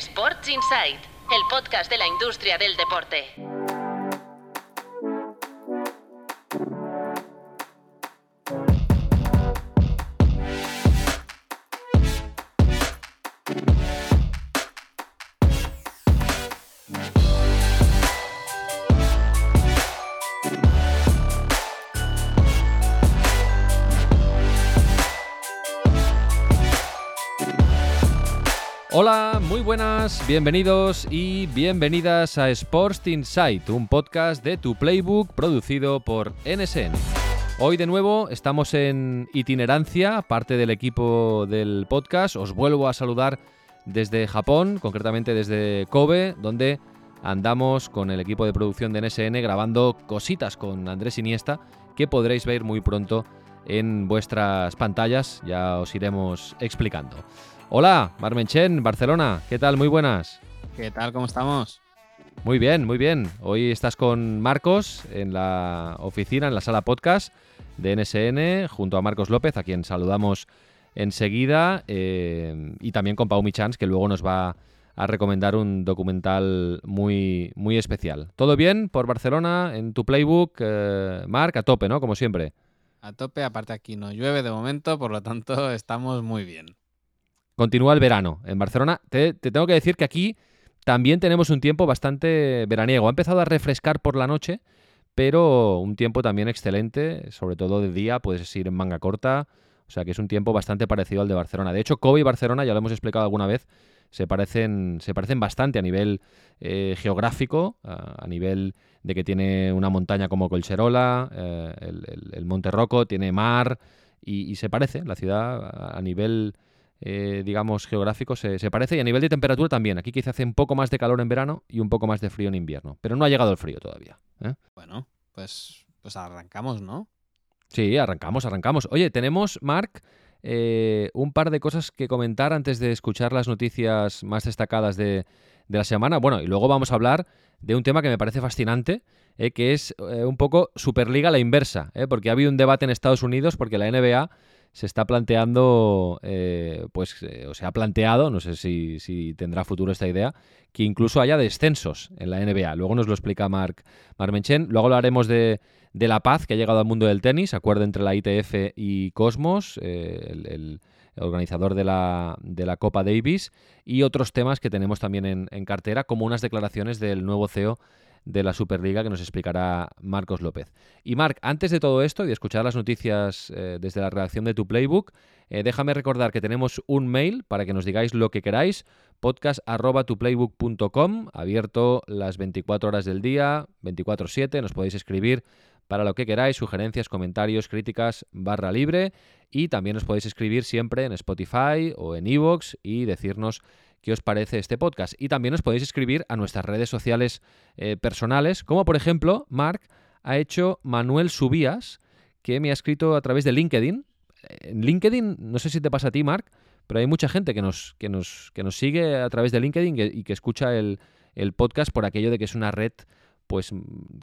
Sports Insight, el podcast de la industria del deporte. Bienvenidos y bienvenidas a Sports Insight, un podcast de tu playbook producido por NSN. Hoy de nuevo estamos en itinerancia, parte del equipo del podcast. Os vuelvo a saludar desde Japón, concretamente desde Kobe, donde andamos con el equipo de producción de NSN grabando cositas con Andrés Iniesta que podréis ver muy pronto en vuestras pantallas, ya os iremos explicando. Hola, Marmenchen, Barcelona, ¿qué tal? Muy buenas. ¿Qué tal? ¿Cómo estamos? Muy bien, muy bien. Hoy estás con Marcos en la oficina, en la sala podcast de NSN, junto a Marcos López, a quien saludamos enseguida, eh, y también con Pau Michans, que luego nos va a recomendar un documental muy, muy especial. ¿Todo bien por Barcelona en tu playbook? Eh, Marc, a tope, ¿no? Como siempre. A tope, aparte aquí no llueve de momento, por lo tanto estamos muy bien. Continúa el verano en Barcelona. Te, tengo que decir que aquí también tenemos un tiempo bastante veraniego. Ha empezado a refrescar por la noche, pero un tiempo también excelente, sobre todo de día, puedes ir en manga corta. O sea que es un tiempo bastante parecido al de Barcelona. De hecho, Kobe y Barcelona, ya lo hemos explicado alguna vez, se parecen, se parecen bastante a nivel eh, geográfico, a, nivel de que tiene una montaña como Colcherola, eh, el, Monte Rocco, tiene mar y, y, se parece la ciudad a nivel eh, digamos, geográfico se, parece y a nivel de temperatura también. Aquí quizá hace un poco más de calor en verano y un poco más de frío en invierno, pero no ha llegado el frío todavía. ¿eh? Bueno, pues, pues arrancamos, ¿no? Sí, arrancamos, arrancamos. Oye, tenemos, Marc, eh, un par de cosas que comentar antes de escuchar las noticias más destacadas de, de la semana. Bueno, y luego vamos a hablar de un tema que me parece fascinante, que es un poco Superliga la inversa, porque ha habido un debate en Estados Unidos porque la NBA se está planteando, eh, pues, eh, o se ha planteado, no sé si, tendrá futuro esta idea, que incluso haya descensos en la NBA. Luego nos lo explica Marc Marmenchen. Luego hablaremos de, de, la paz que ha llegado al mundo del tenis, acuerdo entre la ITF y Cosmos, eh, el, organizador de la, de la, Copa Davis, y otros temas que tenemos también en, en cartera, como unas declaraciones del nuevo CEO de la Superliga que nos explicará Marcos López. Y Marc, antes de todo esto y de escuchar las noticias eh, desde la redacción de tu playbook, eh, déjame recordar que tenemos un mail para que nos digáis lo que queráis, podcast.tuplaybook.com, abierto las 24 horas del día, 24/7, nos podéis escribir para lo que queráis, sugerencias, comentarios, críticas, barra libre, y también os podéis escribir siempre en Spotify o en Evox y decirnos qué os parece este podcast. Y también os podéis escribir a nuestras redes sociales eh, personales, como por ejemplo, Mark ha hecho Manuel Subías, que me ha escrito a través de LinkedIn. En LinkedIn, no sé si te pasa a ti, Mark, pero hay mucha gente que nos, que nos, que nos sigue a través de LinkedIn y que escucha el, el podcast por aquello de que es una red pues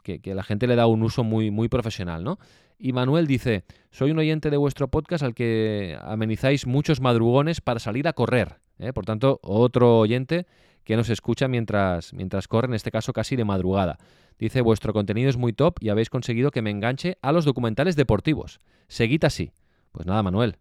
que, la gente le da un uso muy, muy profesional, ¿no? Y Manuel dice, soy un oyente de vuestro podcast al que amenizáis muchos madrugones para salir a correr. ¿Eh? Por tanto, otro oyente que nos escucha mientras, mientras corre, en este caso casi de madrugada. Dice, vuestro contenido es muy top y habéis conseguido que me enganche a los documentales deportivos. Seguid así. Pues nada, Manuel,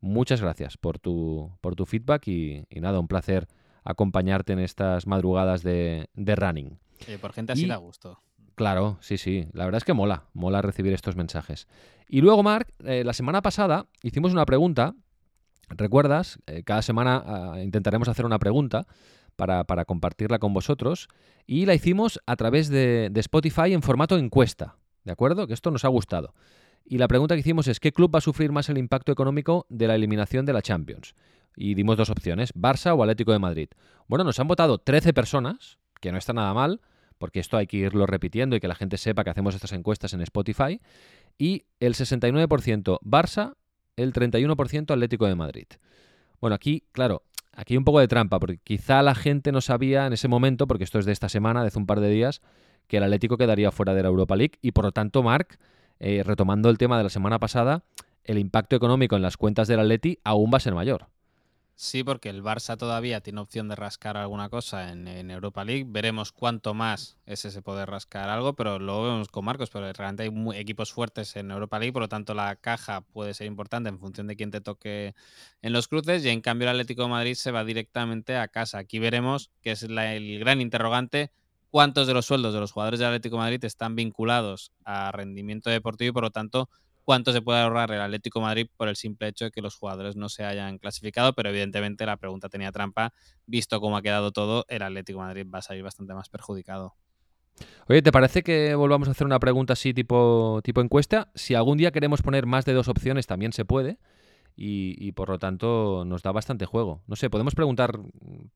muchas gracias por tu, por tu feedback y, nada, un placer acompañarte en estas madrugadas de, de running por gente así da gusto. Claro, sí, sí. La verdad es que mola, mola recibir estos mensajes. Y luego, Marc, eh, la semana pasada hicimos una pregunta. ¿Recuerdas? Eh, cada semana ah, intentaremos hacer una pregunta para, compartirla con vosotros. Y la hicimos a través de, de Spotify en formato encuesta. ¿De acuerdo? Que esto nos ha gustado. Y la pregunta que hicimos es, ¿qué club va a sufrir más el impacto económico de la eliminación de la Champions? Y dimos dos opciones, Barça o Atlético de Madrid. Bueno, nos han votado 13 personas, que no está nada mal, porque esto hay que irlo repitiendo y que la gente sepa que hacemos estas encuestas en Spotify. Y el 69% Barça, el 31% Atlético de Madrid. Bueno, aquí, claro, aquí un poco de trampa, porque quizá la gente no sabía en ese momento, porque esto es de esta semana, de hace un par de días, que el Atlético quedaría fuera de la Europa League y por lo tanto, Marc, eh, retomando el tema de la semana pasada, el impacto económico en las cuentas del Atleti aún va a ser mayor. Sí, porque el Barça todavía tiene opción de rascar alguna cosa en, Europa League. Veremos cuánto más es ese poder rascar algo, pero lo vemos con Marcos, pero realmente hay equipos fuertes en Europa League, por lo tanto la caja puede ser importante en función de quién te toque en los cruces y en cambio el Atlético de Madrid se va directamente a casa. Aquí veremos, que es el gran interrogante, cuántos de los sueldos de los jugadores del Atlético de Madrid están vinculados a rendimiento deportivo y por lo tanto cuánto se puede ahorrar el Atlético Madrid por el simple hecho de que los jugadores no se hayan clasificado, pero evidentemente la pregunta tenía trampa, visto cómo ha quedado todo, el Atlético Madrid va a salir bastante más perjudicado. Oye, ¿te parece que volvamos a hacer una pregunta así tipo, tipo encuesta? Si algún día queremos poner más de dos opciones, también se puede. Y, por lo tanto nos da bastante juego. No sé, podemos preguntar,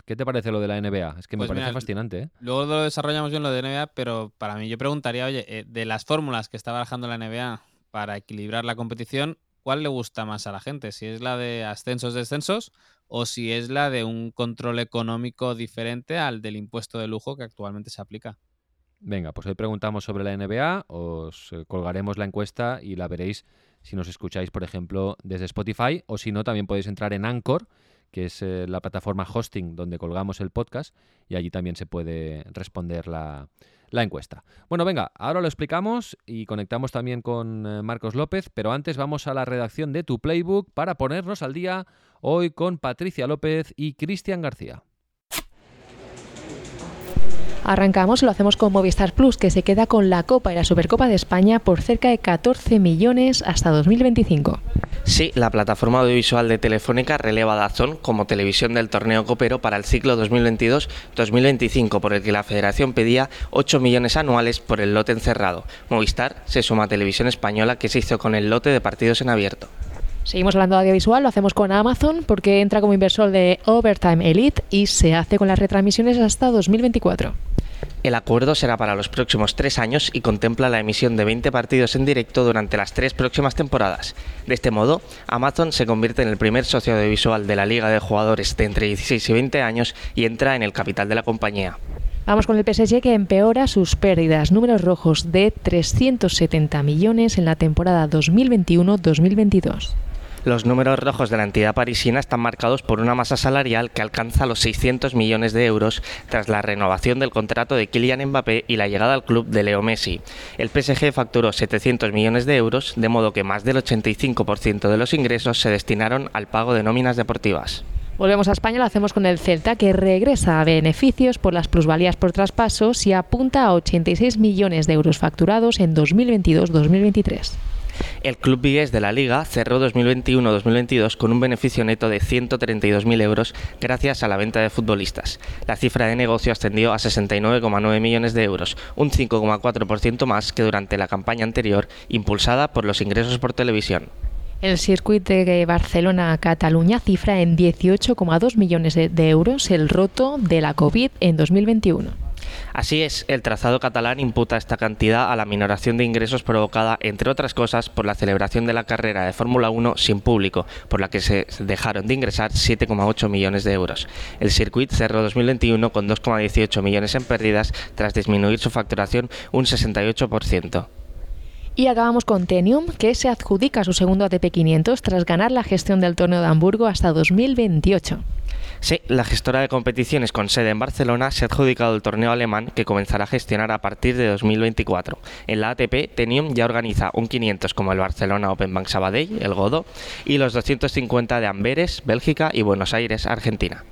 ¿qué te parece lo de la NBA? Es que me pues parece fascinante. ¿eh? Luego lo desarrollamos bien lo de NBA, pero para mí yo preguntaría, oye, eh, de las fórmulas que está barajando la NBA, para equilibrar la competición, ¿cuál le gusta más a la gente? Si es la de ascensos-descensos o si es la de un control económico diferente al del impuesto de lujo que actualmente se aplica. Venga, pues hoy preguntamos sobre la NBA, os eh, colgaremos la encuesta y la veréis si nos escucháis, por ejemplo, desde Spotify o si no, también podéis entrar en Anchor, que es eh, la plataforma hosting donde colgamos el podcast y allí también se puede responder la, la encuesta. Bueno, venga, ahora lo explicamos y conectamos también con eh, Marcos López, pero antes vamos a la redacción de tu playbook para ponernos al día hoy con Patricia López y Cristian García. Arrancamos, lo hacemos con Movistar Plus, que se queda con la Copa y la Supercopa de España por cerca de 14 millones hasta 2025. Sí, la plataforma audiovisual de Telefónica releva a Dazón como televisión del torneo copero para el ciclo 2022-2025, por el que la Federación pedía 8 millones anuales por el lote encerrado. Movistar se suma a Televisión Española, que se hizo con el lote de partidos en abierto. Seguimos hablando de audiovisual, lo hacemos con Amazon porque entra como inversor de Overtime Elite y se hace con las retransmisiones hasta 2024. El acuerdo será para los próximos tres años y contempla la emisión de 20 partidos en directo durante las tres próximas temporadas. De este modo, Amazon se convierte en el primer socio audiovisual de la Liga de Jugadores de entre 16 y 20 años y entra en el capital de la compañía. Vamos con el PSG que empeora sus pérdidas, números rojos de 370 millones en la temporada 2021-2022. Los números rojos de la entidad parisina están marcados por una masa salarial que alcanza los 600 millones de euros tras la renovación del contrato de Kylian Mbappé y la llegada al club de Leo Messi. El PSG facturó 700 millones de euros, de modo que más del 85% de los ingresos se destinaron al pago de nóminas deportivas. Volvemos a España, lo hacemos con el Celta, que regresa a beneficios por las plusvalías por traspasos y apunta a 86 millones de euros facturados en 2022-2023. El club vigués de la Liga cerró 2021-2022 con un beneficio neto de 132.000 euros gracias a la venta de futbolistas. La cifra de negocio ascendió a 69,9 millones de euros, un 5,4% más que durante la campaña anterior, impulsada por los ingresos por televisión. El circuito de Barcelona-Cataluña cifra en 18,2 millones de euros el roto de la COVID en 2021. Así es, el trazado catalán imputa esta cantidad a la minoración de ingresos provocada, entre otras cosas, por la celebración de la carrera de Fórmula 1 sin público, por la que se dejaron de ingresar 7,8 millones de euros. El circuito cerró 2021 con 2,18 millones en pérdidas tras disminuir su facturación un 68%. Y acabamos con Tenium, que se adjudica su segundo ATP 500 tras ganar la gestión del torneo de Hamburgo hasta 2028. Sí, la gestora de competiciones con sede en Barcelona se ha adjudicado el torneo alemán que comenzará a gestionar a partir de 2024. En la ATP, Tenium ya organiza un 500 como el Barcelona Open Bank Sabadell, el Godo, y los 250 de Amberes, Bélgica y Buenos Aires, Argentina.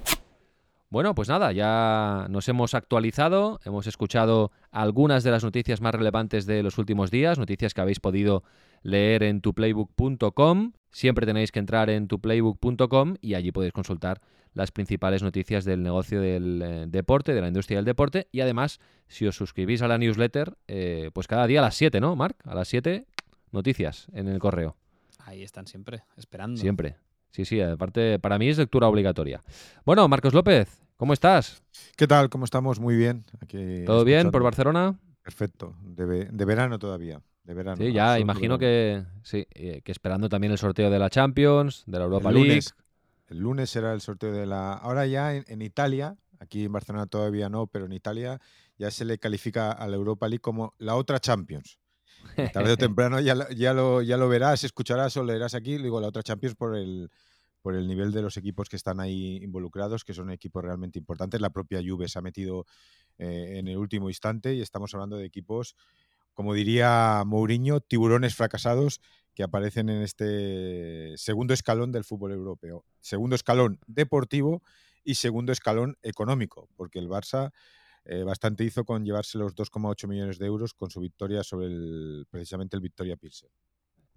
Bueno, pues nada, ya nos hemos actualizado, hemos escuchado algunas de las noticias más relevantes de los últimos días, noticias que habéis podido leer en tuplaybook.com. Siempre tenéis que entrar en tuplaybook.com y allí podéis consultar las principales noticias del negocio del eh, deporte, de la industria del deporte. Y además, si os suscribís a la newsletter, eh, pues cada día a las 7, ¿no, Marc? A las 7, noticias en el correo. Ahí están siempre, esperando. Siempre. Sí, sí, aparte, para mí es lectura obligatoria. Bueno, Marcos López, ¿cómo estás? ¿Qué tal? ¿Cómo estamos? Muy bien. ¿Todo bien por Barcelona? Perfecto. De, de verano todavía. De verano. Sí, ya imagino que sí, eh, que esperando también el sorteo de la Champions, de la Europa League. El lunes será el sorteo de la. Ahora ya en, Italia, aquí en Barcelona todavía no, pero en Italia ya se le califica a la Europa League como la otra Champions. Tarde o temprano ya, ya, lo, ya lo verás, escucharás o leerás aquí, digo, la otra Champions por el, por el nivel de los equipos que están ahí involucrados, que son equipos realmente importantes. La propia Juve se ha metido eh, en el último instante y estamos hablando de equipos, como diría Mourinho, tiburones fracasados que aparecen en este segundo escalón del fútbol europeo. Segundo escalón deportivo y segundo escalón económico, porque el Barça eh, bastante hizo con llevarse los 2,8 millones de euros con su victoria sobre el, precisamente el Victoria Pilsen.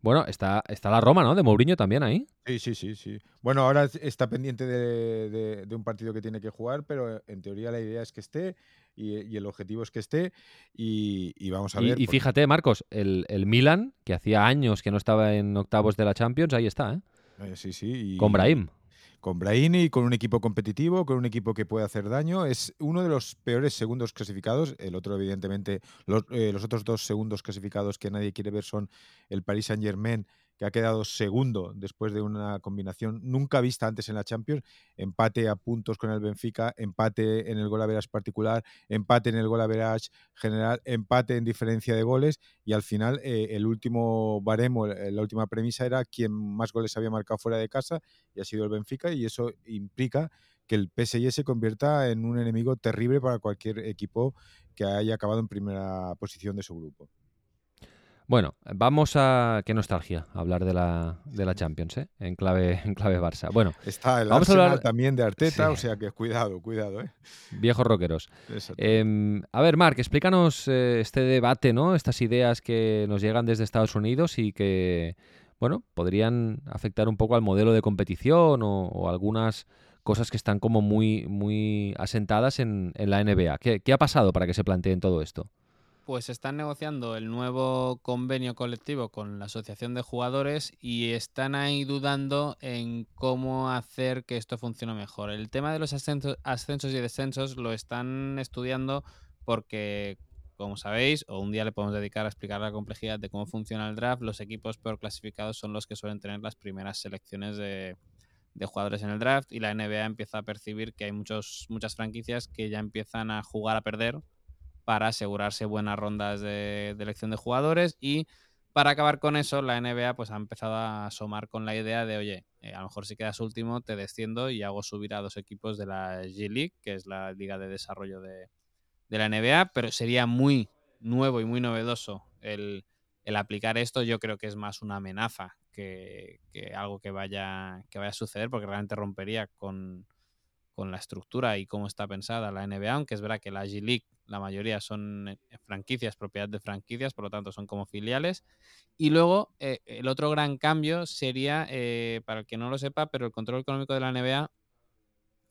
Bueno, está, está la Roma, ¿no? De Mourinho también ahí. Sí, sí, sí, sí. Bueno, ahora está pendiente de, un partido que tiene que jugar, pero en teoría la idea es que esté y, el objetivo es que esté y, vamos a ver. Y, fíjate, Marcos, el, el, Milan, que hacía años que no estaba en octavos de la Champions, ahí está, ¿eh? eh sí, sí. Con Brahim con Brahini, con un equipo competitivo, con un equipo que puede hacer daño. Es uno de los peores segundos clasificados. El otro, evidentemente, los, eh, los otros dos segundos clasificados que nadie quiere ver son el Paris Saint Germain que ha quedado segundo después de una combinación nunca vista antes en la Champions, empate a puntos con el Benfica, empate en el gol a particular, empate en el gol a general, empate en diferencia de goles y al final eh, el último baremo, eh, la última premisa era quien más goles había marcado fuera de casa y ha sido el Benfica y eso implica que el PSG se convierta en un enemigo terrible para cualquier equipo que haya acabado en primera posición de su grupo. Bueno, vamos a. Qué nostalgia hablar de la, de la Champions, ¿eh? En clave, en clave Barça. Bueno, está el vamos a hablar también de Arteta, o sea que cuidado, cuidado, ¿eh? Viejos rockeros. Em, a ver, Marc, explícanos eh, este debate, ¿no? Estas ideas que nos llegan desde Estados Unidos y que, bueno, podrían afectar un poco al modelo de competición o, algunas cosas que están como muy, muy asentadas en, en la NBA. ¿Qué, ¿Qué ha pasado para que se planteen todo esto? Pues están negociando el nuevo convenio colectivo con la Asociación de Jugadores y están ahí dudando en cómo hacer que esto funcione mejor. El tema de los ascensos, y descensos lo están estudiando porque, como sabéis, o un día le podemos dedicar a explicar la complejidad de cómo funciona el draft, los equipos peor clasificados son los que suelen tener las primeras selecciones de, de jugadores en el draft y la NBA empieza a percibir que hay muchos, muchas franquicias que ya empiezan a jugar a perder para asegurarse buenas rondas de, elección de jugadores y para acabar con eso, la NBA pues ha empezado a asomar con la idea de, oye, eh, a lo mejor si quedas último, te desciendo y hago subir a dos equipos de la G League, que es la liga de desarrollo de, la NBA, pero sería muy nuevo y muy novedoso el, aplicar esto. Yo creo que es más una amenaza que, algo que vaya, que vaya a suceder, porque realmente rompería con, con la estructura y cómo está pensada la NBA, aunque es verdad que la G League la mayoría son eh, franquicias, propiedad de franquicias, por lo tanto son como filiales. Y luego eh, el otro gran cambio sería, eh, para el que no lo sepa, pero el control económico de la NBA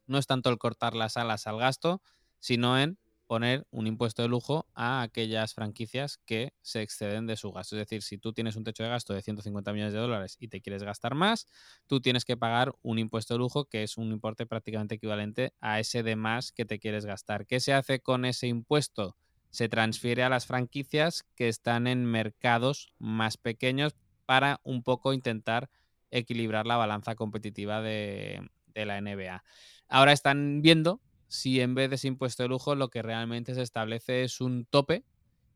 no es tanto el cortar las alas al gasto, sino en poner un impuesto de lujo a aquellas franquicias que se exceden de su gasto. Es decir, si tú tienes un techo de gasto de 150 millones de dólares y te quieres gastar más, tú tienes que pagar un impuesto de lujo que es un importe prácticamente equivalente a ese de más que te quieres gastar. ¿Qué se hace con ese impuesto? Se transfiere a las franquicias que están en mercados más pequeños para un poco intentar equilibrar la balanza competitiva de, de la NBA. Ahora están viendo si en vez de ese impuesto de lujo lo que realmente se establece es un tope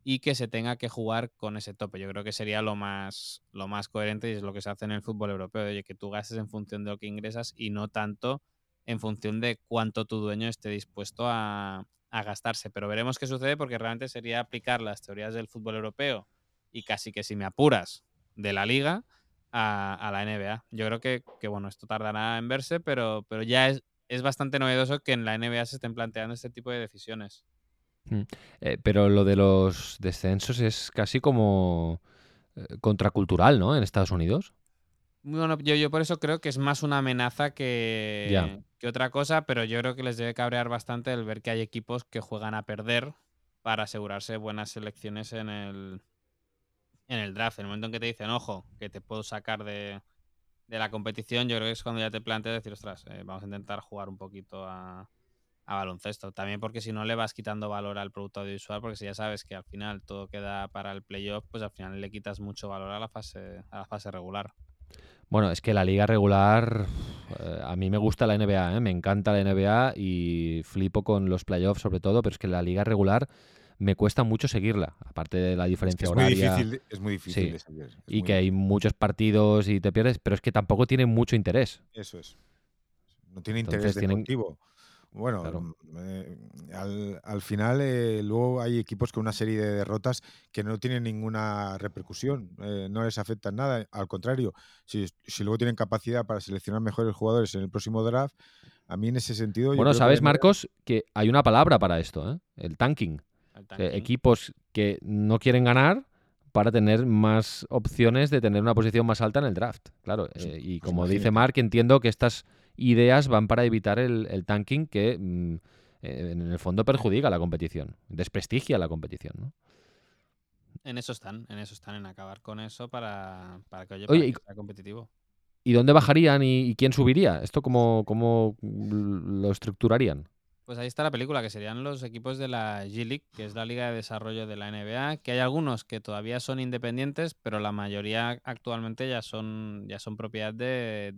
y que se tenga que jugar con ese tope. Yo creo que sería lo más, lo más coherente y es lo que se hace en el fútbol europeo, oye, que tú gastes en función de lo que ingresas y no tanto en función de cuánto tu dueño esté dispuesto a, gastarse. Pero veremos qué sucede porque realmente sería aplicar las teorías del fútbol europeo y casi que si me apuras de la liga a, la NBA. Yo creo que, que, bueno, esto tardará en verse, pero, pero ya es, es bastante novedoso que en la NBA se estén planteando este tipo de decisiones. Mm. Eh, pero lo de los descensos es casi como eh, contracultural, ¿no? En Estados Unidos. Bueno, yo, yo por eso creo que es más una amenaza que, que otra cosa, pero yo creo que les debe cabrear bastante el ver que hay equipos que juegan a perder para asegurarse buenas selecciones en el, en el draft. En el momento en que te dicen, ojo, que te puedo sacar de, de la competición, yo creo que es cuando ya te planteas decir, ostras, eh, vamos a intentar jugar un poquito a, baloncesto. También porque si no le vas quitando valor al producto audiovisual, porque si ya sabes que al final todo queda para el playoff, pues al final le quitas mucho valor a la fase, a la fase regular. Bueno, es que la liga regular, eh, a mí me gusta la NBA, ¿eh? me encanta la NBA y flipo con los playoffs sobre todo, pero es que la liga regular me cuesta mucho seguirla, aparte de la Es, diferencia es muy horaria. difícil, es muy difícil Sí. de seguir. es Y muy que hay muchos partidos y te pierdes, pero es que tampoco tiene mucho interés. Eso es. No tiene interés tienen- deportivo. Bueno, Claro. mm, eh, al, al final eh, luego hay equipos con una serie de derrotas que no tienen ninguna repercusión, eh, no les afecta en nada. Al contrario, si, si luego tienen capacidad para seleccionar mejores jugadores en el próximo draft, a mí en ese sentido... Bueno, sabes, Marcos, que hay una palabra para esto, el tanking. O sea, equipos que no quieren ganar para tener más opciones de tener una posición más alta en el draft. Claro, Pues- eh, y pues como dice. Mark, entiendo que estas ideas van para evitar el, el tanking que mm, eh, en el fondo perjudica la competición, desprestigia la competición. ¿no? En eso están, en eso están, en acabar con eso para, para que, oye, Oye, para y- que sea competitivo. ¿Y dónde bajarían y, y quién subiría? ¿Esto cómo, cómo lo estructurarían? Pues ahí está la película, que serían los equipos de la G-League, que es la liga de desarrollo de la NBA, que hay algunos que todavía son independientes, pero la mayoría actualmente ya son, ya son propiedad de,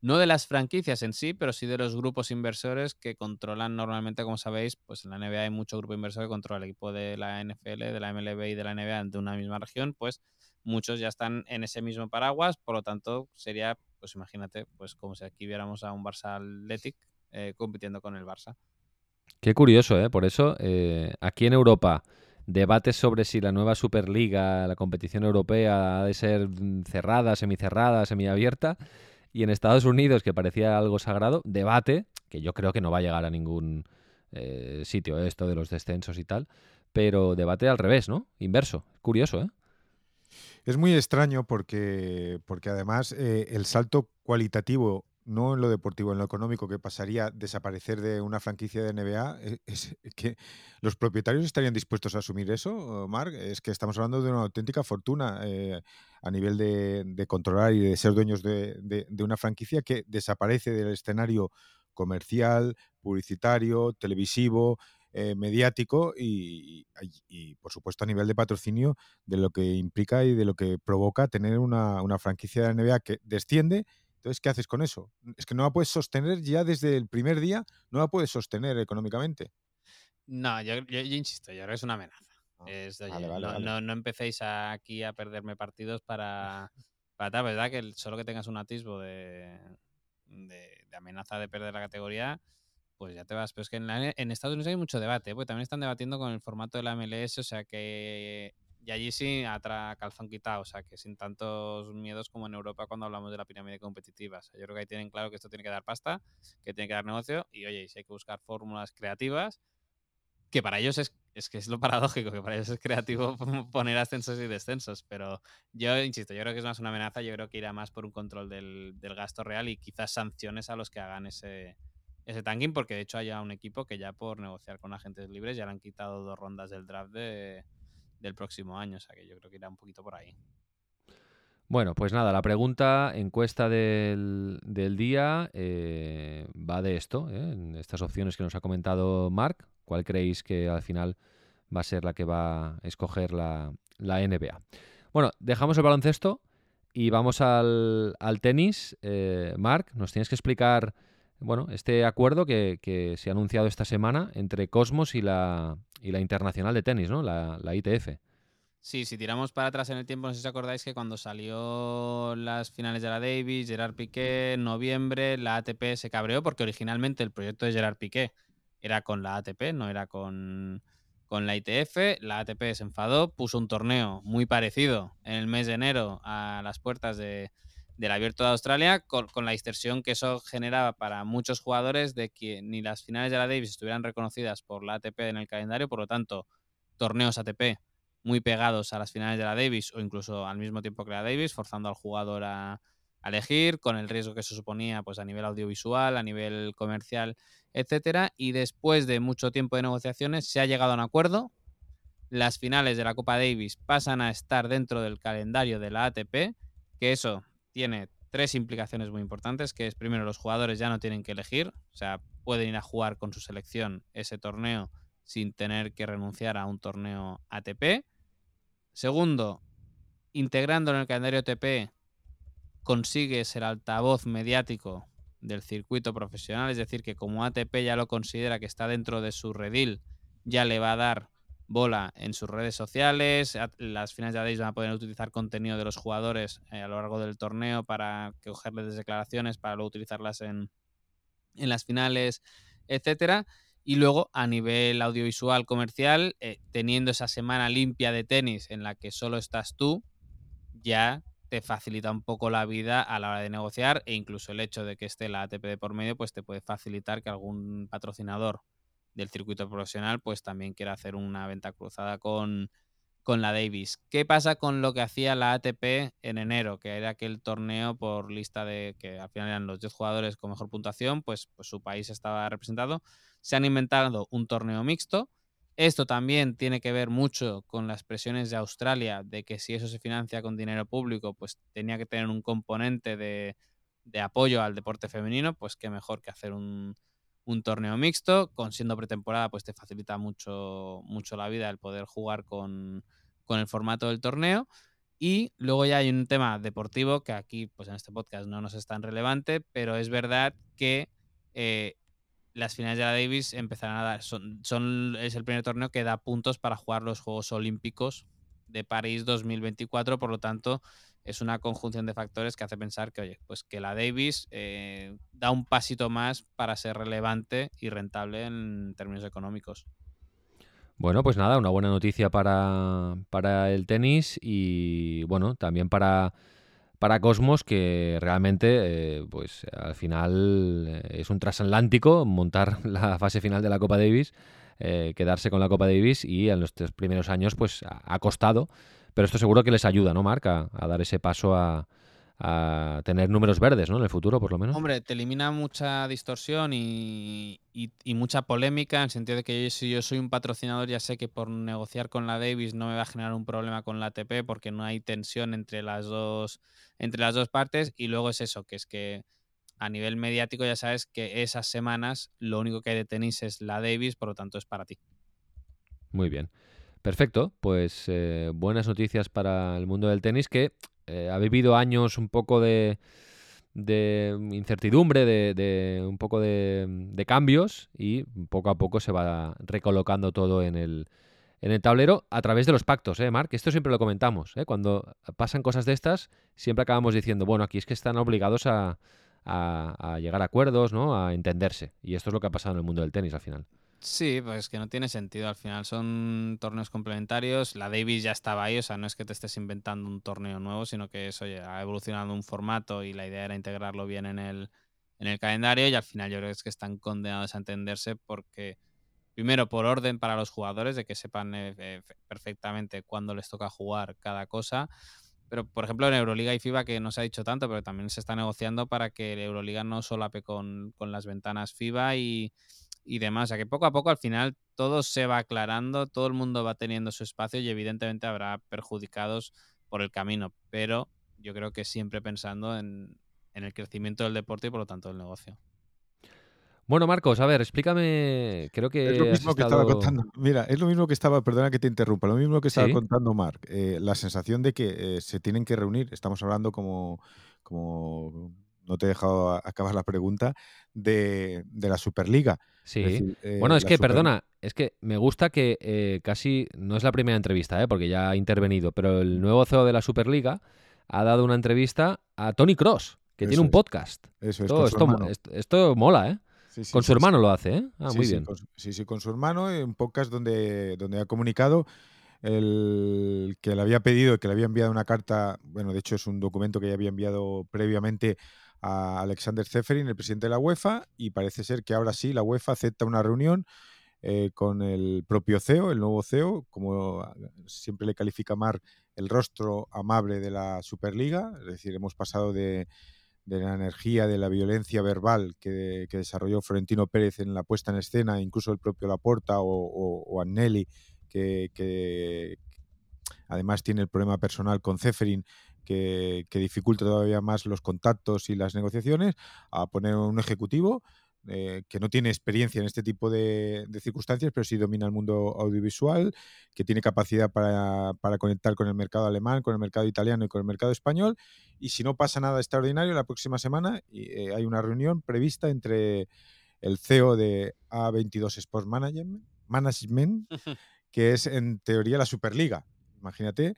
no de las franquicias en sí, pero sí de los grupos inversores que controlan normalmente, como sabéis, pues en la NBA hay mucho grupo inversor que controla el equipo de la NFL, de la MLB y de la NBA de una misma región, pues muchos ya están en ese mismo paraguas, por lo tanto sería, pues imagínate, pues como si aquí viéramos a un Barça Athletic eh, compitiendo con el Barça. Qué curioso, ¿eh? Por eso, eh, aquí en Europa, debates sobre si la nueva Superliga, la competición europea, ha de ser mm, cerrada, semicerrada, semiabierta. Y en Estados Unidos, que parecía algo sagrado, debate, que yo creo que no va a llegar a ningún eh, sitio esto de los descensos y tal, pero debate al revés, ¿no? Inverso. Curioso, ¿eh? Es muy extraño porque, porque además eh, el salto cualitativo, no en lo deportivo, en lo económico, que pasaría desaparecer de una franquicia de NBA, e- es, que los propietarios estarían dispuestos a asumir eso, Mark. Es que estamos hablando de una auténtica fortuna eh, a nivel de, controlar y de ser dueños de, una franquicia que desaparece del escenario comercial, publicitario, televisivo, eh, mediático y, y- por supuesto a nivel de patrocinio de lo que implica y de lo que provoca tener una, una franquicia de NBA que desciende. Entonces, ¿qué haces con eso? Es que no la puedes sostener ya desde el primer día, no la puedes sostener económicamente. No, yo, yo- yo insisto, yo creo que es una amenaza. Ah, Es de, vale, oye, vale, no, vale. no- no empecéis a- aquí a perderme partidos para, para tal, ¿verdad? Que el- solo que tengas un atisbo de, de- de amenaza de perder la categoría, pues ya te vas. Pero es que en, la- en Estados Unidos hay mucho debate, porque también están debatiendo con el formato de la MLS, o sea que. Y allí sí, atra calzón quitado, o sea que sin tantos miedos como en Europa cuando hablamos de la pirámide competitiva. O sea, yo creo que ahí tienen claro que esto tiene que dar pasta, que tiene que dar negocio, y oye, si hay que buscar fórmulas creativas, que para ellos es, es que es lo paradójico, que para ellos es creativo poner ascensos y descensos, pero yo insisto, yo creo que es más una amenaza, yo creo que irá más por un control del, del gasto real y quizás sanciones a los que hagan ese, ese tanking, porque de hecho hay un equipo que ya por negociar con agentes libres ya le han quitado dos rondas del draft de- del próximo año, o sea que yo creo que irá un poquito por ahí. Bueno, pues nada, la pregunta, encuesta del, del día, eh, va de esto, ¿eh? estas opciones que nos ha comentado Mark. ¿Cuál creéis que al final va a ser la que va a escoger la, la NBA? Bueno, dejamos el baloncesto y vamos al, al tenis. Eh, Mark, nos tienes que explicar bueno, este acuerdo que, que se ha anunciado esta semana entre Cosmos y la, y la Internacional de Tenis, ¿no? la, ITF. Sí, si tiramos para atrás en el tiempo, no sé si os acordáis que cuando salió las finales de la Davis, Gerard Piqué, en noviembre, la ATP se cabreó porque originalmente el proyecto de Gerard Piqué era con la ATP, no era con, con la ITF. La ATP se enfadó, puso un torneo muy parecido en el mes de enero a las puertas de, del Abierto de Australia, con, la distorsión que eso generaba para muchos jugadores de que ni las finales de la Davis estuvieran reconocidas por la ATP en el calendario, por lo tanto, torneos ATP muy pegados a las finales de la Davis o incluso al mismo tiempo que la Davis, forzando al jugador a, a elegir, con el riesgo que eso suponía pues, a nivel audiovisual, a nivel comercial, etcétera. Y después de mucho tiempo de negociaciones, se ha llegado a un acuerdo. Las finales de la Copa Davis pasan a estar dentro del calendario de la ATP, que eso tiene tres implicaciones muy importantes, que es primero los jugadores ya no tienen que elegir, o sea, pueden ir a jugar con su selección ese torneo sin tener que renunciar a un torneo ATP. Segundo, integrando en el calendario ATP consigues el altavoz mediático del circuito profesional, es decir, que como ATP ya lo considera que está dentro de su redil, ya le va a dar bola en sus redes sociales. Las finales de Davis van a poder utilizar contenido de los jugadores eh, a lo largo del torneo para cogerles declaraciones, para luego utilizarlas en, en las finales, etcétera. Y luego, a nivel audiovisual comercial, eh, teniendo esa semana limpia de tenis en la que solo estás tú, ya te facilita un poco la vida a la hora de negociar e incluso el hecho de que esté la ATP de por medio, pues te puede facilitar que algún patrocinador del circuito profesional, pues también quiera hacer una venta cruzada con, con la Davis. ¿Qué pasa con lo que hacía la ATP en enero, que era aquel torneo por lista de que al final eran los 10 jugadores con mejor puntuación, pues, pues su país estaba representado? Se han inventado un torneo mixto. Esto también tiene que ver mucho con las presiones de Australia, de que si eso se financia con dinero público, pues tenía que tener un componente de, de apoyo al deporte femenino, pues qué mejor que hacer un, un torneo mixto, con siendo pretemporada, pues te facilita mucho, mucho la vida el poder jugar con, el formato del torneo. Y luego ya hay un tema deportivo que aquí, pues en este podcast no nos es tan relevante, pero es verdad que eh, las finales de la Davis empezarán a dar, son, son, es el primer torneo que da puntos para jugar los Juegos Olímpicos de París 2024, por lo tanto, es una conjunción de factores que hace pensar que, oye, pues que la Davis eh, da un pasito más para ser relevante y rentable en términos económicos. Bueno, pues nada, una buena noticia para, para el tenis y bueno, también para, para Cosmos, que realmente, eh, pues al final eh, es un transatlántico montar la fase final de la Copa Davis, quedarse con la Copa Davis y en los tres primeros años pues ha costado pero esto seguro que les ayuda, ¿no, Marc? A, dar ese paso a, tener números verdes, ¿no? En el futuro, por lo menos. Hombre, te elimina mucha distorsión y, mucha polémica, en el sentido de que si yo soy un patrocinador, ya sé que por negociar con la Davis no me va a generar un problema con la ATP porque no hay tensión entre las dos, entre las dos partes. Y luego es eso, que es que a nivel mediático ya sabes que esas semanas lo único que hay de tenis es la Davis, por lo tanto es para ti. Muy bien. Perfecto, pues eh, buenas noticias para el mundo del tenis que eh, ha vivido años un poco de, incertidumbre, de, un poco de, cambios y poco a poco se va recolocando todo en el, en el tablero a través de los pactos, ¿eh, Marc? Esto siempre lo comentamos, ¿eh? Cuando pasan cosas de estas, siempre acabamos diciendo, bueno, aquí es que están obligados a, a llegar a acuerdos, ¿no? A entenderse. Y esto es lo que ha pasado en el mundo del tenis al final. Sí, pues que no tiene sentido. Al final son torneos complementarios. La Davis ya estaba ahí, o sea, no es que te estés inventando un torneo nuevo, sino que es, oye, ha evolucionado un formato y la idea era integrarlo bien en el, en el calendario y al final yo creo que es que están condenados a entenderse porque, primero, por orden para los jugadores, de que sepan eh, eh, perfectamente cuándo les toca jugar cada cosa. Pero, por ejemplo, en Euroliga y FIBA, que no se ha dicho tanto, pero también se está negociando para que Euroliga no solape con, con las ventanas FIBA y y demás. O sea que poco a poco al final todo se va aclarando, todo el mundo va teniendo su espacio y evidentemente habrá perjudicados por el camino, pero yo creo que siempre pensando en, el crecimiento del deporte y por lo tanto del negocio. Bueno, Marcos, a ver, explícame. Creo que. Es lo mismo que estaba contando. Mira, es lo mismo que estaba, perdona que te interrumpa, lo mismo que estaba contando Marc. Eh, la sensación de que eh, se tienen que reunir, estamos hablando como, como no te he dejado acabar la pregunta, de, la Superliga. Sí. Eh, bueno, es que, perdona, es que me gusta que eh, casi, no es la primera entrevista, eh, porque ya ha intervenido, pero el nuevo CEO de la Superliga ha dado una entrevista a Tony Cross, que tiene un podcast. Eso es. esto, esto, mola, ¿eh? con su hermano lo hace, ¿eh? Ah, muy bien. sí, sí, con su hermano, un podcast donde, donde ha comunicado el que le había pedido, que le había enviado una carta, bueno, de hecho es un documento que ya había enviado previamente a Alexander Zeferin, el presidente de la UEFA, y parece ser que ahora sí la UEFA acepta una reunión eh, con el propio CEO, el nuevo CEO, como siempre le califica Mar, el rostro amable de la Superliga, es decir, hemos pasado de, la energía, de la violencia verbal que, desarrolló Florentino Pérez en la puesta en escena, incluso el propio Laporta o, o, que, que, además tiene el problema personal con Zeferin, que, dificulta todavía más los contactos y las negociaciones, a poner un ejecutivo eh, que no tiene experiencia en este tipo de, circunstancias, pero sí domina el mundo audiovisual, que tiene capacidad para, conectar con el mercado alemán, con el mercado italiano y con el mercado español. Y si no pasa nada extraordinario, la próxima semana eh, hay una reunión prevista entre el CEO de A22 Sports Management, Management que es en teoría la Superliga, imagínate,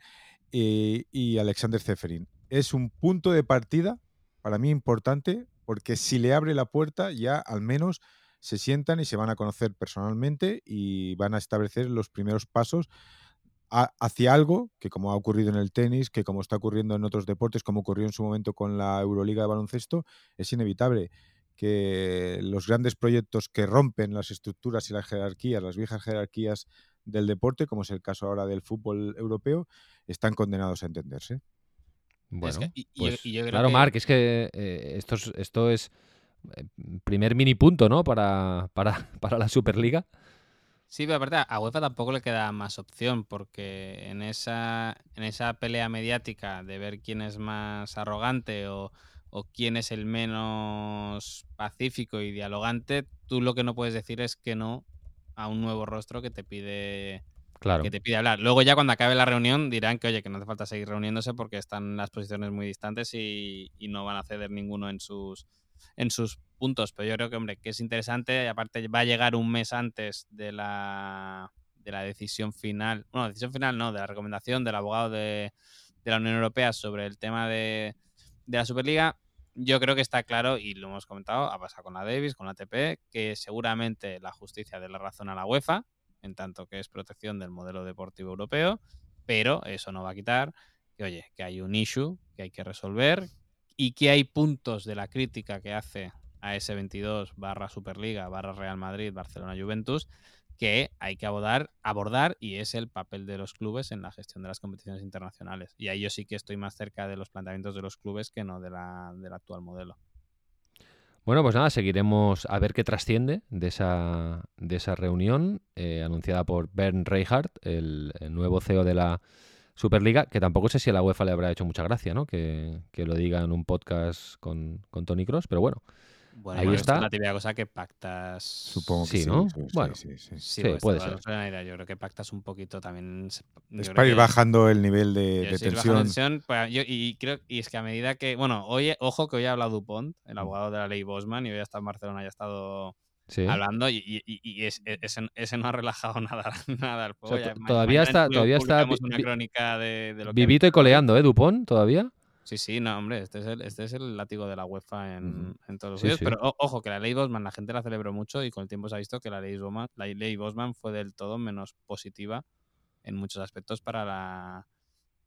y, y Alexander Zeferin. Es un punto de partida para mí importante porque si le abre la puerta ya al menos se sientan y se van a conocer personalmente y van a establecer los primeros pasos hacia algo que como ha ocurrido en el tenis, que como está ocurriendo en otros deportes, como ocurrió en su momento con la Euroliga de baloncesto, es inevitable que los grandes proyectos que rompen las estructuras y las jerarquías, las viejas jerarquías del deporte, como es el caso ahora del fútbol europeo, están condenados a entenderse. Bueno, pues, claro, Marc, es que eh, esto, es, esto es eh, primer mini punto, ¿no? Para, para, para la Superliga. Sí, pero aparte a UEFA tampoco le queda más opción, porque en esa, en esa pelea mediática de ver quién es más arrogante o, o quién es el menos pacífico y dialogante, tú lo que no puedes decir es que no a un nuevo rostro que te pide Claro. que te pide hablar. Luego ya cuando acabe la reunión dirán que oye, que no hace falta seguir reuniéndose porque están las posiciones muy distantes y, y no van a ceder ninguno en sus en sus puntos. Pero yo creo que, hombre, que es interesante. Y aparte va a llegar un mes antes de la, de la decisión final. Bueno, decisión final no, de la recomendación del abogado de, de la Unión Europea sobre el tema de, de la Superliga. Yo creo que está claro, y lo hemos comentado, ha pasado con la Davis, con la ATP, que seguramente la justicia dé la razón a la UEFA, en tanto que es protección del modelo deportivo europeo, pero eso no va a quitar que, oye, que hay un issue que hay que resolver y que hay puntos de la crítica que hace a ese 22 barra Superliga barra Real Madrid, Barcelona, Juventus, que hay que abordar, abordar y es el papel de los clubes en la gestión de las competiciones internacionales. Y ahí yo sí que estoy más cerca de los planteamientos de los clubes que no de la, del actual modelo. Bueno, pues nada, seguiremos a ver qué trasciende de esa, de esa reunión eh, anunciada por Bernd Reichardt, el, el, nuevo CEO de la Superliga, que tampoco sé si a la UEFA le habrá hecho mucha gracia, ¿no? Que, que lo diga en un podcast con, con Tony Cross, pero bueno. Bueno, Ahí está. Es la típica cosa que pactas. Supongo que Sí, sí. ¿no? sí, Bueno. sí, sí. Sí, Sí, pues, puede ser. Yo creo que pactas un poquito también. Es para ir bajando el nivel de, Yo de tensión. tensión, pues, yo- y creo y es que a medida que bueno hoy ojo que hoy ha hablado Dupont Mm. el abogado de la ley Bosman y hoy ha estado en Barcelona y ha estado Sí. hablando y, e- ese, ese no ha relajado nada, nada al sea, ma- todavía está- todavía está una crónica de, de lo que ha Vivito y coleando, ¿eh, Dupont? ¿Todavía? Sí, sí, no, hombre, este es el, este es el látigo de la UEFA en, en todos los Sí, sitios. sí. Pero o- ojo, que la ley Bosman, la gente la celebró mucho y con el tiempo se ha visto que la ley Bosman, la ley Bosman fue del todo menos positiva en muchos aspectos para la,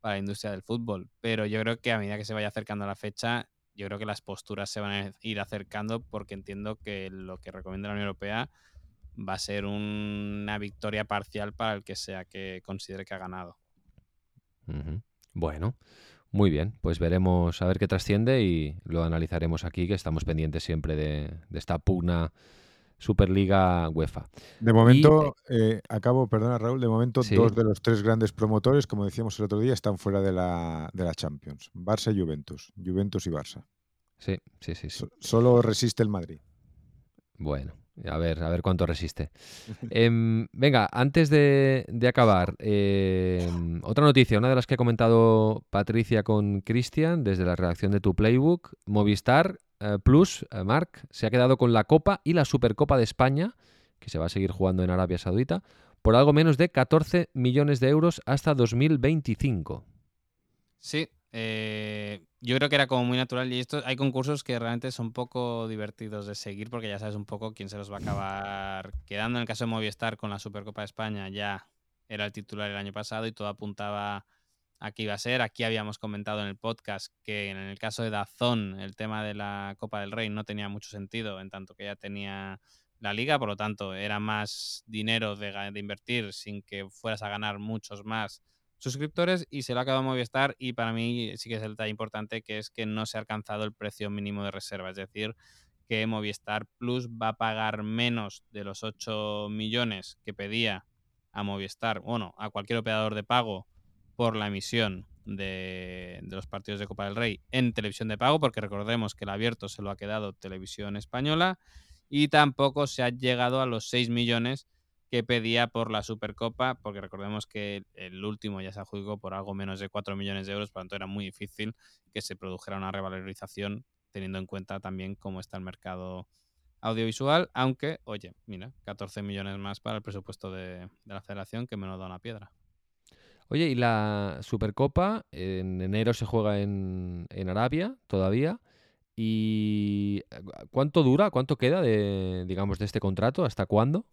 para la industria del fútbol. Pero yo creo que a medida que se vaya acercando la fecha, yo creo que las posturas se van a ir acercando porque entiendo que lo que recomienda la Unión Europea va a ser una victoria parcial para el que sea que considere que ha ganado. Bueno, muy bien. Pues veremos a ver qué trasciende y lo analizaremos aquí, que estamos pendientes siempre de, de esta pugna Superliga UEFA. De momento, eh, acabo, perdona Raúl, de momento Sí. dos de los tres grandes promotores, como decíamos el otro día, están fuera de la, de la Champions. Barça y Juventus. Juventus y Barça. Sí, sí, sí, sí. So- solo resiste el Madrid. Bueno, a ver, a ver cuánto resiste. Em, venga, antes de, acabar, em, otra noticia, una de las que ha comentado Patricia con Cristian desde la redacción de tu Playbook, Movistar eh, Plus, eh, Marc, se ha quedado con la Copa y la Supercopa de España, que se va a seguir jugando en Arabia Saudita, por algo menos de 14 millones de euros hasta 2025. Sí, eh, yo creo que era como muy natural y esto hay concursos que realmente son poco divertidos de seguir porque ya sabes un poco quién se los va a acabar quedando. En el caso de Movistar con la Supercopa de España ya era el titular el año pasado y todo apuntaba a que iba a ser. Aquí habíamos comentado en el podcast que en el caso de Dazón el tema de la Copa del Rey no tenía mucho sentido en tanto que ya tenía la liga, por lo tanto era más dinero de, de invertir sin que fueras a ganar muchos más suscriptores y se lo ha acabado Movistar y para mí sí que es el detalle importante que es que no se ha alcanzado el precio mínimo de reserva, es decir, que Movistar Plus va a pagar menos de los 8 millones que pedía a Movistar, bueno, a cualquier operador de pago por la emisión de, de los partidos de Copa del Rey en televisión de pago, porque recordemos que el abierto se lo ha quedado Televisión Española y tampoco se ha llegado a los 6 millones que pedía por la Supercopa, porque recordemos que el último ya se adjudicó por algo menos de 4 millones de euros, por lo tanto era muy difícil que se produjera una revalorización teniendo en cuenta también cómo está el mercado audiovisual, aunque, oye, mira, 14 millones más para el presupuesto de, la federación, que menos da una piedra. Oye, y la Supercopa en enero se juega en, en Arabia todavía. ¿Y eh, cuánto dura, cuánto queda de, digamos, de este contrato? ¿Hasta cuándo?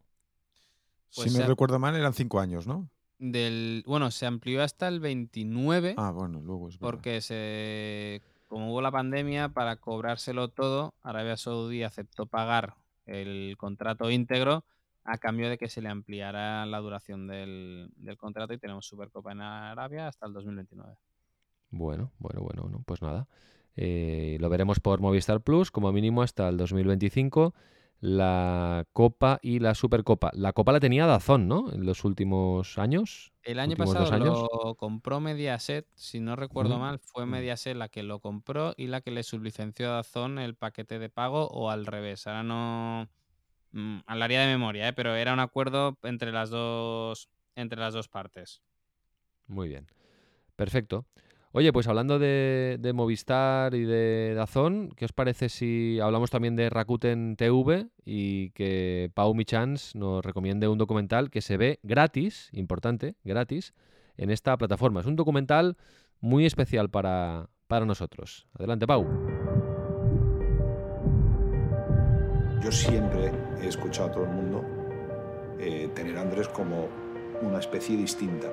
Pues si me se- recuerdo mal, eran cinco años, ¿no? Del, bueno, se amplió hasta el 29 Ah, bueno, luego es verdad. porque se, como hubo la pandemia, para cobrárselo todo, Arabia Saudí aceptó pagar el contrato íntegro a cambio de que se le ampliara la duración del, del contrato y tenemos Supercopa en Arabia hasta el 2029. Bueno, bueno, bueno, no, pues nada. Eh, lo veremos por Movistar Plus, como mínimo hasta el 2025. La Copa y la Supercopa. La Copa la tenía Dazón, ¿no? En los últimos años. El año pasado años. lo compró Mediaset, si no recuerdo mal, fue Mm. Mediaset la que lo compró y la que le sublicenció a Dazón el paquete de pago o al revés. Ahora no mm, hablaría de memoria, ¿eh? pero era un acuerdo entre las dos entre las dos partes. Muy bien. Perfecto. Oye, pues hablando de, Movistar y de Dazón, ¿qué os parece si hablamos también de Rakuten TV y que Pau Michans nos recomiende un documental que se ve gratis, importante, gratis, en esta plataforma? Es un documental muy especial para, para nosotros. Adelante, Pau. Yo siempre he escuchado a todo el mundo eh, tener Andrés como una especie distinta.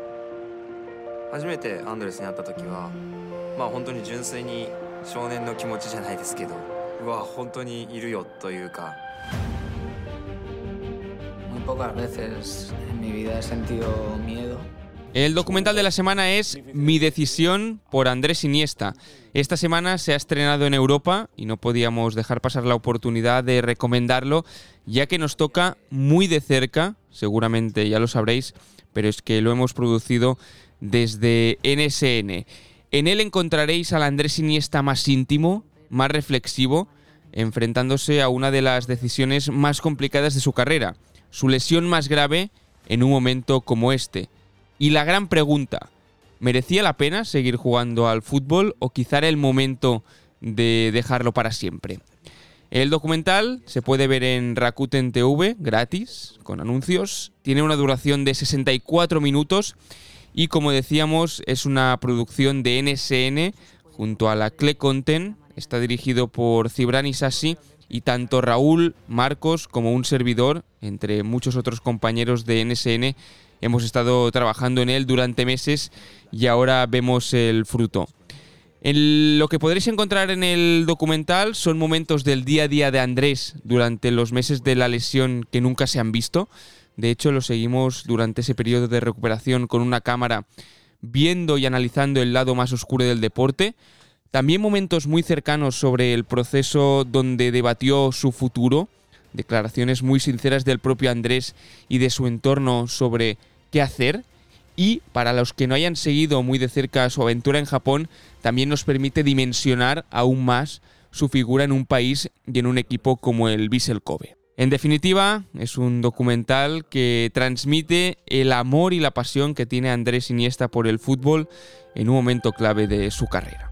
初めてアンドレスに会った時はまあ本当に純粋に少年の気持ちじゃないですけどうわ本当にいるよというか Muy pocas veces en mi vida he sentido miedo. El documental de la semana es Mi decisión por Andrés Iniesta. Esta semana se ha estrenado en Europa y no podíamos dejar pasar la oportunidad de recomendarlo, ya que nos toca muy de cerca, seguramente ya lo sabréis, pero es que lo hemos producido desde NSN. En él encontraréis al Andrés Iniesta más íntimo, más reflexivo, enfrentándose a una de las decisiones más complicadas de su carrera, su lesión más grave en un momento como este. Y la gran pregunta, ¿merecía la pena seguir jugando al fútbol o quizá era el momento de dejarlo para siempre? El documental se puede ver en Rakuten TV, gratis, con anuncios. Tiene una duración de 64 minutos y como decíamos es una producción de NSN junto a la Cle Content. Está dirigido por Cibran Isasi y tanto Raúl, Marcos como un servidor, entre muchos otros compañeros de NSN, hemos estado trabajando en él durante meses y ahora vemos el fruto. El- lo que podréis encontrar en el documental son momentos del día a día de Andrés durante los meses de la lesión que nunca se han visto. De hecho, lo seguimos durante ese periodo de recuperación con una cámara viendo y analizando el lado más oscuro del deporte. También momentos muy cercanos sobre el proceso donde debatió su futuro, declaraciones muy sinceras del propio Andrés y de su entorno sobre qué hacer. Y para los que no hayan seguido muy de cerca su aventura en Japón, también nos permite dimensionar aún más su figura en un país y en un equipo como el Vissel Kobe. En definitiva, es un documental que transmite el amor y la pasión que tiene Andrés Iniesta por el fútbol en un momento clave de su carrera.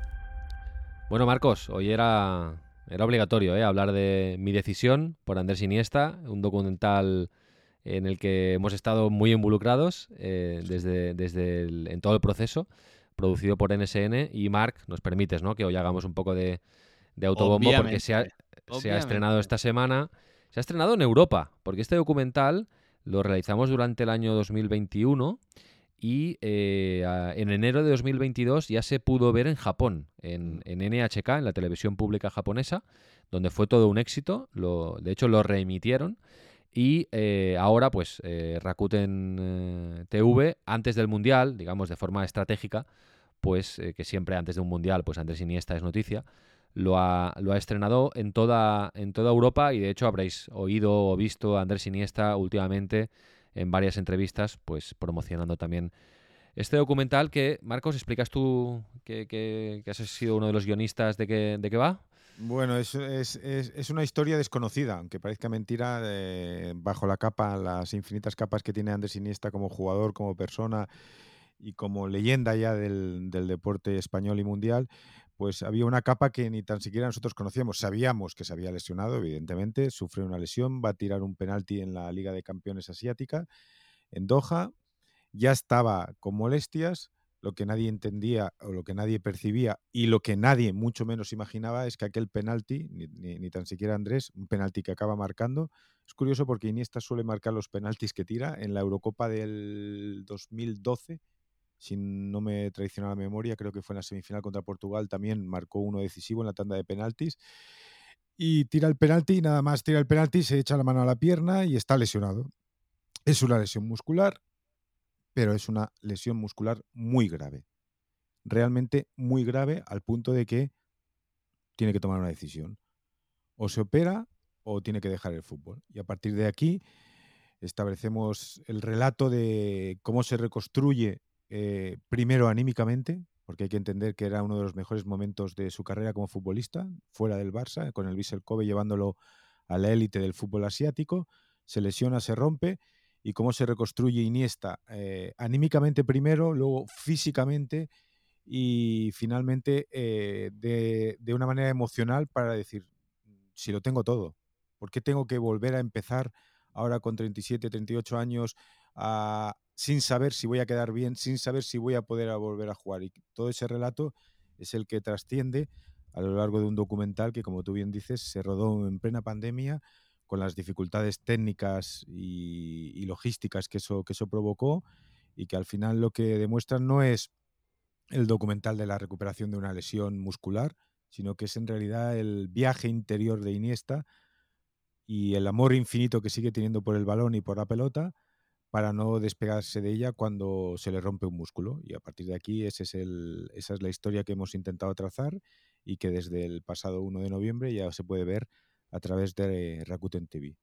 Bueno, Marcos, hoy era, era obligatorio ¿eh? hablar de Mi decisión por Andrés Iniesta, un documental en el que hemos estado muy involucrados eh, desde, desde el- en todo el proceso, producido por NSN. Y Marc, nos permites ¿no? que hoy hagamos un poco de, de autobombo porque se ha, se ha estrenado esta semana. Se ha estrenado en Europa, porque este documental lo realizamos durante el año 2021 y eh, en enero de 2022 ya se pudo ver en Japón, en, NHK, en la televisión pública japonesa, donde fue todo un éxito. De hecho, lo reemitieron. Y eh, ahora, pues, eh, Rakuten eh, TV, antes del Mundial, digamos de forma estratégica, pues eh, que siempre antes de un Mundial, pues Andrés Iniesta es noticia, lo ha, lo ha estrenado en toda, en toda Europa y de hecho habréis oído o visto a Andrés Iniesta últimamente en varias entrevistas, pues promocionando también este documental que, Marcos, explicas tú que, que- que has sido uno de los guionistas de qué, de qué va. Bueno, es, es- es- una historia desconocida, aunque parezca mentira, bajo la capa, las infinitas capas que tiene Andrés Iniesta como jugador, como persona y como leyenda ya del, del deporte español y mundial, pues había una capa que ni tan siquiera nosotros conocíamos. Sabíamos que se había lesionado, evidentemente, sufre una lesión, va a tirar un penalti en la Liga de Campeones Asiática en Doha, ya estaba con molestias, lo que nadie entendía o lo que nadie percibía y lo que nadie mucho menos imaginaba es que aquel penalti, ni, ni- ni tan siquiera Andrés, un penalti que acaba marcando, es curioso porque Iniesta suele marcar los penaltis que tira en la Eurocopa del 2012, si no me traiciona la memoria, creo que fue en la semifinal contra Portugal, también marcó uno decisivo en la tanda de penaltis. Y tira el penalti nada más tira el penalti, se echa la mano a la pierna y está lesionado. Es una lesión muscular, pero es una lesión muscular muy grave. Realmente muy grave al punto de que tiene que tomar una decisión. O se opera o tiene que dejar el fútbol. Y a partir de aquí establecemos el relato de cómo se reconstruye eh, primero anímicamente, porque hay que entender que era uno de los mejores momentos de su carrera como futbolista, fuera del Barça, con el Vissel Kobe llevándolo a la élite del fútbol asiático, se lesiona, se rompe, y cómo se reconstruye Iniesta eh, anímicamente primero, luego físicamente y finalmente eh, de, de una manera emocional para decir, si lo tengo todo, ¿por qué tengo que volver a empezar ahora con 37, 38 años sin saber si voy a quedar bien, sin saber si voy a poder volver a jugar? Y todo ese relato es el que trasciende a lo largo de un documental que, como tú bien dices, se rodó en plena pandemia con las dificultades técnicas y, y logísticas que eso, que eso provocó y que al final lo que demuestran no es el documental de la recuperación de una lesión muscular, sino que es en realidad el viaje interior de Iniesta y el amor infinito que sigue teniendo por el balón y por la pelota para no despegarse de ella cuando se le rompe un músculo. Y a partir de aquí ese es el, esa es la historia que hemos intentado trazar y que desde el pasado 1 de noviembre ya se puede ver a través de Rakuten TV.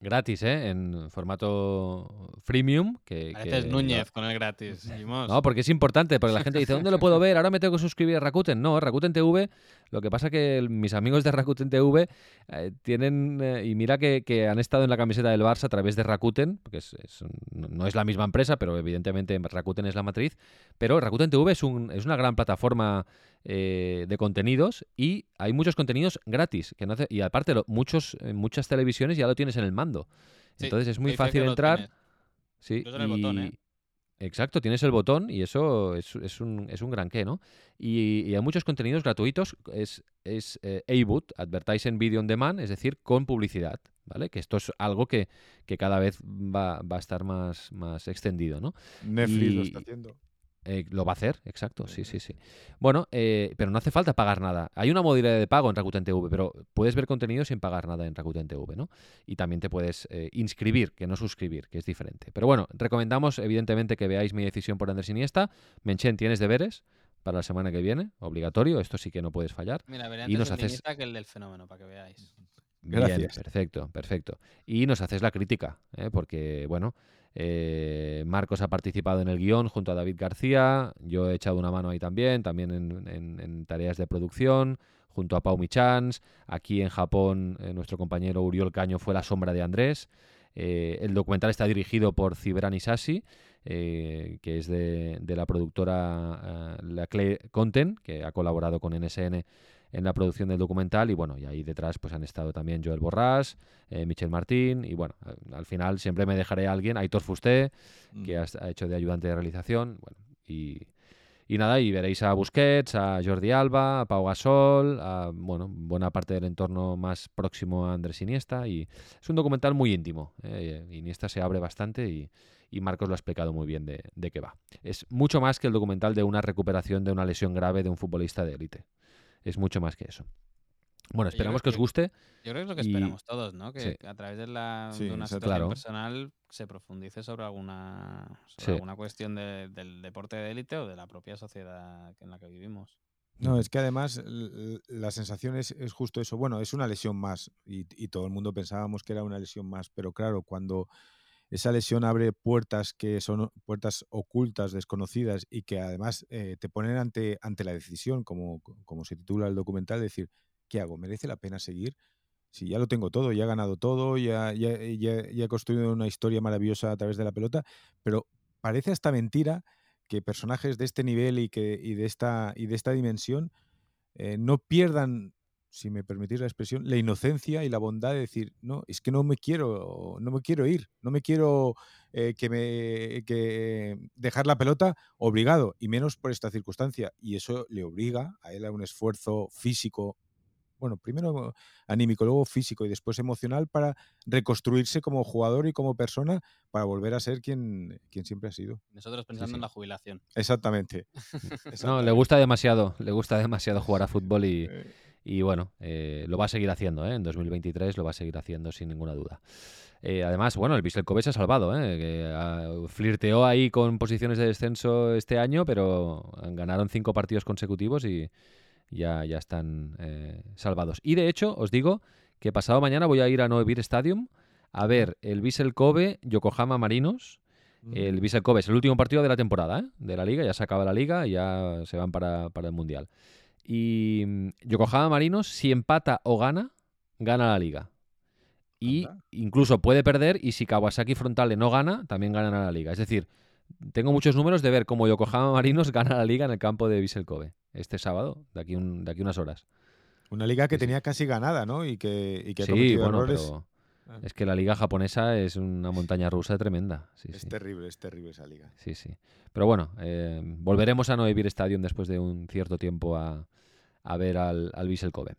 Gratis, ¿eh? En formato freemium. Que, Pareces que Núñez con el gratis. No, porque es importante, porque la gente dice, ¿dónde lo puedo ver? Ahora me tengo que suscribir a Rakuten. No, Rakuten TV, lo que pasa que mis amigos de Rakuten TV eh, tienen, eh, y mira que, que han estado en la camiseta del Barça a través de Rakuten, porque es- es no es la misma empresa, pero evidentemente Rakuten es la matriz, pero Rakuten TV es, un, es una gran plataforma eh, de contenidos y hay muchos contenidos gratis, que no hace- y aparte lo- muchos, en muchas televisiones ya lo tienes en el mando. Sí, Entonces es muy fácil entrar. Sí, el botón, ¿eh? Exacto, tienes el botón y eso es, es un, es un gran qué, ¿no? Y, y hay muchos contenidos gratuitos, es, es eh, Advertising Video on Demand, es decir, con publicidad, ¿vale? Que esto es algo que, que cada vez va, va a estar más, más extendido, ¿no? Netflix lo está haciendo. Eh, lo va a hacer, exacto, sí, sí, sí. Bueno, eh, pero no hace falta pagar nada. Hay una modalidad de pago en Rakuten TV, pero puedes ver contenido sin pagar nada en Rakuten TV, ¿no? Y también te puedes eh, inscribir, que no suscribir, que es diferente. Pero bueno, recomendamos evidentemente que veáis mi decisión por Andrés Iniesta. Menchen, tienes deberes para la semana que viene, obligatorio, esto sí que no puedes fallar. Mira, veré y nos haces... Que el del fenómeno, para que veáis. Bien, Gracias. perfecto, perfecto. Y nos haces la crítica, ¿eh? porque, bueno, eh, Marcos ha participado en el guion junto a David García, yo he echado una mano ahí también, también en, tareas de producción, junto a Pau Michans. Aquí en Japón, eh, nuestro compañero Uriol Caño fue la sombra de Andrés. Eh, el documental está dirigido por Cibran Isasi, que es de, la productora La Clay Content, que ha colaborado con NSN en la producción del documental y bueno, y ahí detrás pues han estado también Joel Borrás, eh, Michel Martín y bueno, al- al final siempre me dejaré a alguien, Aitor Fusté, que ha, ha hecho de ayudante de realización, bueno, y, y nada, y veréis a Busquets, a Jordi Alba, a Pau Gasol, a bueno, buena parte del entorno más próximo a Andrés Iniesta y es un documental muy íntimo, eh, Iniesta se abre bastante y, y Marcos lo ha explicado muy bien de, de qué va. Es mucho más que el documental de una recuperación de una lesión grave de un futbolista de élite. Es mucho más que eso. Bueno, esperamos que creo os que- guste. Yo creo que es lo que y- esperamos todos, ¿no? Que Sí. a través de, la, Sí, de una exacto. situación Claro. personal se profundice sobre alguna, sobre Sí. alguna cuestión de- del deporte de élite o de la propia sociedad en la que vivimos. No, es que además la sensación es, es justo eso. Bueno, es una lesión más y, y todo el mundo pensábamos que era una lesión más, pero claro, cuando esa lesión abre puertas que son puertas ocultas, desconocidas y que además eh, te ponen ante, ante la decisión, como, como se titula el documental, de decir, ¿qué hago? ¿Merece la pena seguir? Si ya lo tengo todo, ya he ganado todo, ya, ya, ya- he construido una historia maravillosa a través de la pelota, pero parece hasta mentira que personajes de este nivel y, que, y, de, esta, y de esta dimensión eh, no pierdan, si me permitís la expresión, la inocencia y la bondad de decir, no, es que no me quiero, no me quiero ir, no me quiero eh, que me que dejar la pelota obligado, y menos por esta circunstancia. Y eso le obliga a él a un esfuerzo físico bueno, primero anímico, luego físico y después emocional para reconstruirse como jugador y como persona para volver a ser quien, quien siempre ha sido. Nosotros pensando en la jubilación. Exactamente. no, le gusta demasiado, le gusta demasiado jugar a fútbol y, Eh. Y bueno, eh, lo va a seguir haciendo, ¿eh? en 2023 lo va a seguir haciendo sin ninguna duda. Eh, además, bueno, el Vissel Kobe se ha salvado, ¿eh? que ah, flirteó ahí con posiciones de descenso este año, pero ganaron cinco partidos consecutivos y ya, ya están eh, salvados. Y de hecho, os digo que pasado mañana voy a ir a Noevir Stadium a ver el Vissel Kobe Yokohama Marinos. El Vissel Kobe es el último partido de la temporada, ¿eh? de la liga, ya se acaba la liga y ya se van para, para el Mundial. Y mm, Yokohama Marinos, si empata o gana, gana la liga. Y incluso puede perder y si Kawasaki Frontale no gana, también gana la liga. Es decir, tengo muchos números de ver cómo Yokohama Marinos gana la liga en el campo de Vissel Kobe este sábado, de aquí, un- de aquí unas horas. Una liga que tenía casi ganada, ¿no? Y que, y que ha Sí, cometido bueno, errores. pero Ah. es que la liga japonesa es una montaña rusa tremenda. Sí, Es sí. terrible, es terrible esa liga. Sí, sí. Pero bueno, eh, volveremos a Noevir Stadium después de un cierto tiempo a, a ver al, al Vissel Kobe.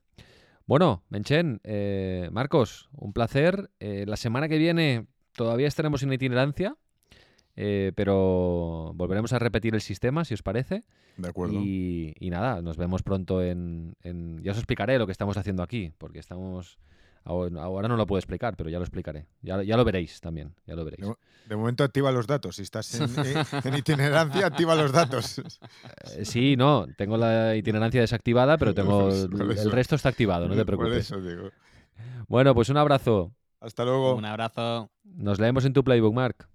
Bueno, Menchen, eh, Marcos, un placer. Eh, la semana que viene todavía estaremos en itinerancia, eh, pero volveremos a repetir el sistema, si os parece. De acuerdo. Y, y nada, nos vemos pronto en, en- Ya os explicaré lo que estamos haciendo aquí, porque estamos... Ahora ahora no lo puedo explicar, pero ya lo explicaré. Ya, ya lo veréis también, ya lo veréis. De, mo- de momento activa los datos. Si estás en, en- en itinerancia, activa los datos. Eh, Sí, no, tengo la itinerancia desactivada, pero tengo el resto está activado, no te Por preocupes. eso digo. Bueno, pues un abrazo. Hasta luego. Un abrazo. Nos leemos en tu playbook, Mark.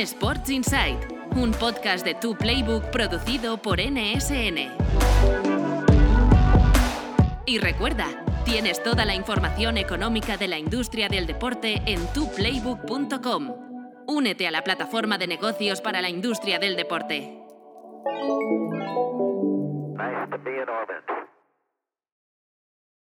Sports Insight, un podcast de Tu Playbook producido por NSN. Y recuerda, tienes toda la información económica de la industria del deporte en tuplaybook.com. Únete a la plataforma de negocios para la industria del deporte. Nice.